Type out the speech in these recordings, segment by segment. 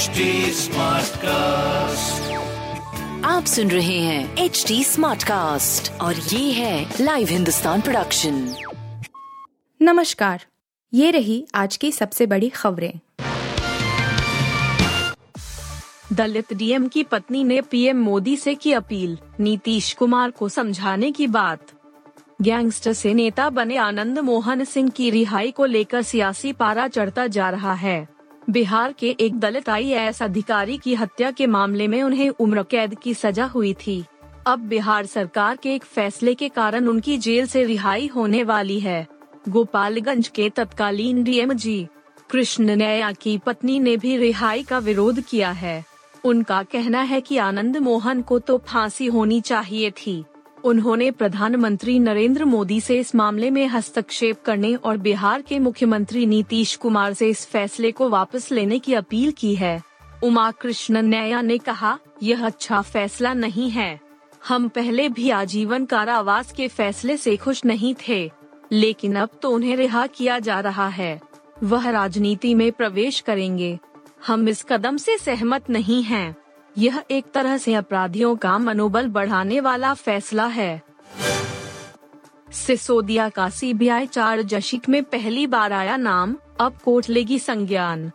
HD cast आप सुन रहे हैं एच डी स्मार्ट कास्ट और ये है लाइव हिंदुस्तान प्रोडक्शन नमस्कार। ये रही आज की सबसे बड़ी खबरें। दलित डीएम की पत्नी ने पीएम मोदी से की अपील नीतीश कुमार को समझाने की बात। गैंगस्टर से नेता बने आनंद मोहन सिंह की रिहाई को लेकर सियासी पारा चढ़ता जा रहा है। बिहार के एक दलित आई अधिकारी की हत्या के मामले में उन्हें उम्र कैद की सजा हुई थी। अब बिहार सरकार के एक फैसले के कारण उनकी जेल से रिहाई होने वाली है। गोपालगंज के तत्कालीन डीएम जी कृष्ण नया की पत्नी ने भी रिहाई का विरोध किया है। उनका कहना है कि आनंद मोहन को तो फांसी होनी चाहिए थी। उन्होंने प्रधानमंत्री नरेंद्र मोदी से इस मामले में हस्तक्षेप करने और बिहार के मुख्यमंत्री नीतीश कुमार से इस फैसले को वापस लेने की अपील की है। उमा कृष्ण न्याया ने कहा, यह अच्छा फैसला नहीं है। हम पहले भी आजीवन कारावास के फैसले से खुश नहीं थे, लेकिन अब तो उन्हें रिहा किया जा रहा है। वह राजनीति में प्रवेश करेंगे। हम इस कदम से सहमत नहीं हैं। यह एक तरह से अपराधियों का मनोबल बढ़ाने वाला फैसला है। सिसोदिया का सीबीआई चार जशिक में पहली बार आया नाम, अब कोर्ट लेगी संज्ञान।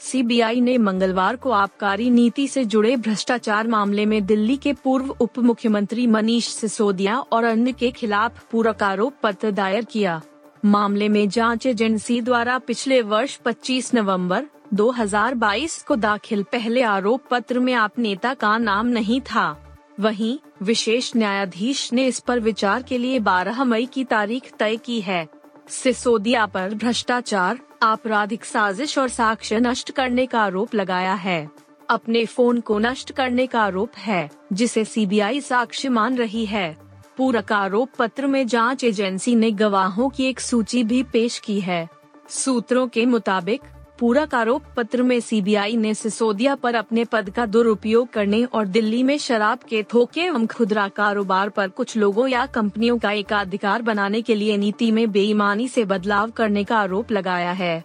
सीबीआई ने मंगलवार को आबकारी नीति से जुड़े भ्रष्टाचार मामले में दिल्ली के पूर्व उप मुख्यमंत्री मनीष सिसोदिया और अन्य के खिलाफ पूरक आरोप पत्र दायर किया। मामले में जाँच एजेंसी द्वारा पिछले वर्ष 25 नवंबर 2022 को दाखिल पहले आरोप पत्र में आप नेता का नाम नहीं था। वहीं, विशेष न्यायाधीश ने इस पर विचार के लिए 12 मई की तारीख तय की है। सिसोदिया पर भ्रष्टाचार, आपराधिक साजिश और साक्ष्य नष्ट करने का आरोप लगाया है। अपने फ़ोन को नष्ट करने का आरोप है, जिसे सीबीआई साक्ष्य मान रही है। पूरक आरोप पत्र में जाँच एजेंसी ने गवाहों की एक सूची भी पेश की है। सूत्रों के मुताबिक पूरक आरोप पत्र में सीबीआई ने सिसोदिया पर अपने पद का दुरुपयोग करने और दिल्ली में शराब के थोके एवं खुदरा कारोबार पर कुछ लोगों या कंपनियों का एकाधिकार बनाने के लिए नीति में बेईमानी से बदलाव करने का आरोप लगाया है।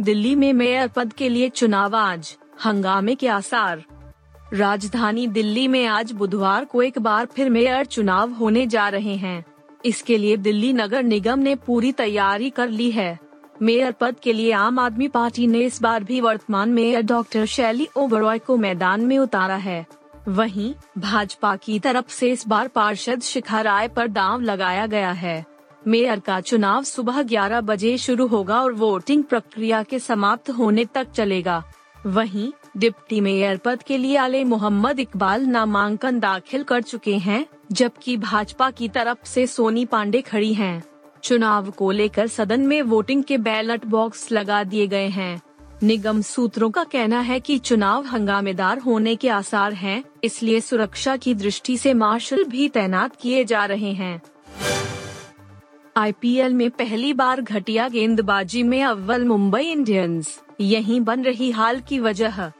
दिल्ली में मेयर पद के लिए चुनाव आज, हंगामे के आसार। राजधानी दिल्ली में आज बुधवार को एक बार फिर मेयर चुनाव होने जा रहे हैं। इसके लिए दिल्ली नगर निगम ने पूरी तैयारी कर ली है। मेयर पद के लिए आम आदमी पार्टी ने इस बार भी वर्तमान मेयर डॉक्टर शैली ओबरॉय को मैदान में उतारा है। वहीं, भाजपा की तरफ़ से इस बार पार्षद शिखा राय पर दांव लगाया गया है। मेयर का चुनाव सुबह 11 बजे शुरू होगा और वोटिंग प्रक्रिया के समाप्त होने तक चलेगा। वहीं, डिप्टी मेयर पद के लिए आले मोहम्मद इकबाल नामांकन दाखिल कर चुके हैं, जबकि भाजपा की तरफ़ से सोनी पांडे खड़ी हैं। चुनाव को लेकर सदन में वोटिंग के बैलेट बॉक्स लगा दिए गए हैं। निगम सूत्रों का कहना है कि चुनाव हंगामेदार होने के आसार हैं, इसलिए सुरक्षा की दृष्टि से मार्शल भी तैनात किए जा रहे हैं। आईपीएल में पहली बार घटिया गेंदबाजी में अव्वल मुंबई इंडियंस यही बन रही हाल की वजह।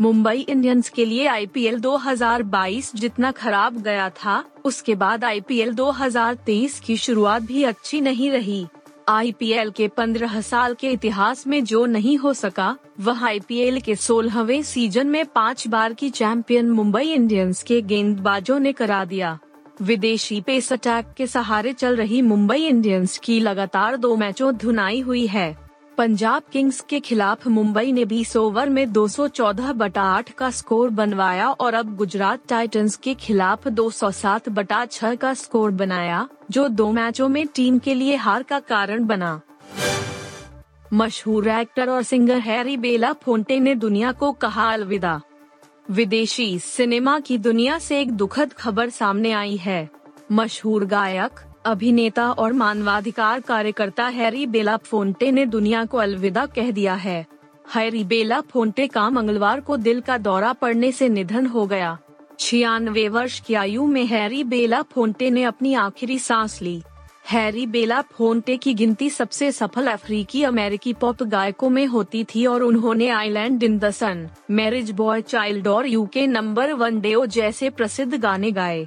मुंबई इंडियंस के लिए आईपीएल 2022 जितना खराब गया था, उसके बाद आईपीएल 2023 की शुरुआत भी अच्छी नहीं रही। आईपीएल के 15 साल के इतिहास में जो नहीं हो सका, वह आईपीएल के सोलहवें सीज़न में पाँच बार की चैंपियन मुंबई इंडियंस के गेंदबाजों ने करा दिया। विदेशी पेस अटैक के सहारे चल रही मुंबई इंडियंस की लगातार दो मैचों धुनाई हुई है। पंजाब किंग्स के खिलाफ मुंबई ने 20 ओवर में 214 बटा आठ का स्कोर बनवाया और अब गुजरात टाइटंस के खिलाफ 207 बटा छह का स्कोर बनाया, जो दो मैचों में टीम के लिए हार का कारण बना। मशहूर एक्टर और सिंगर हैरी बेला फोन्टे ने दुनिया को कहा अलविदा। विदेशी सिनेमा की दुनिया से एक दुखद खबर सामने आई है। मशहूर गायक अभिनेता और मानवाधिकार कार्यकर्ता हैरी बेला फोन्टे ने दुनिया को अलविदा कह दिया है। हैरी बेला फोन्टे का मंगलवार को दिल का दौरा पड़ने से निधन हो गया। छियानवे वर्ष की आयु में हैरी बेला फोन्टे ने अपनी आखिरी सांस ली। हैरी बेला फोन्टे की गिनती सबसे सफल अफ्रीकी अमेरिकी पॉप गायकों में होती थी और उन्होंने island in the sun, Mary's boy child और UK number one day o जैसे प्रसिद्ध गाने गाए।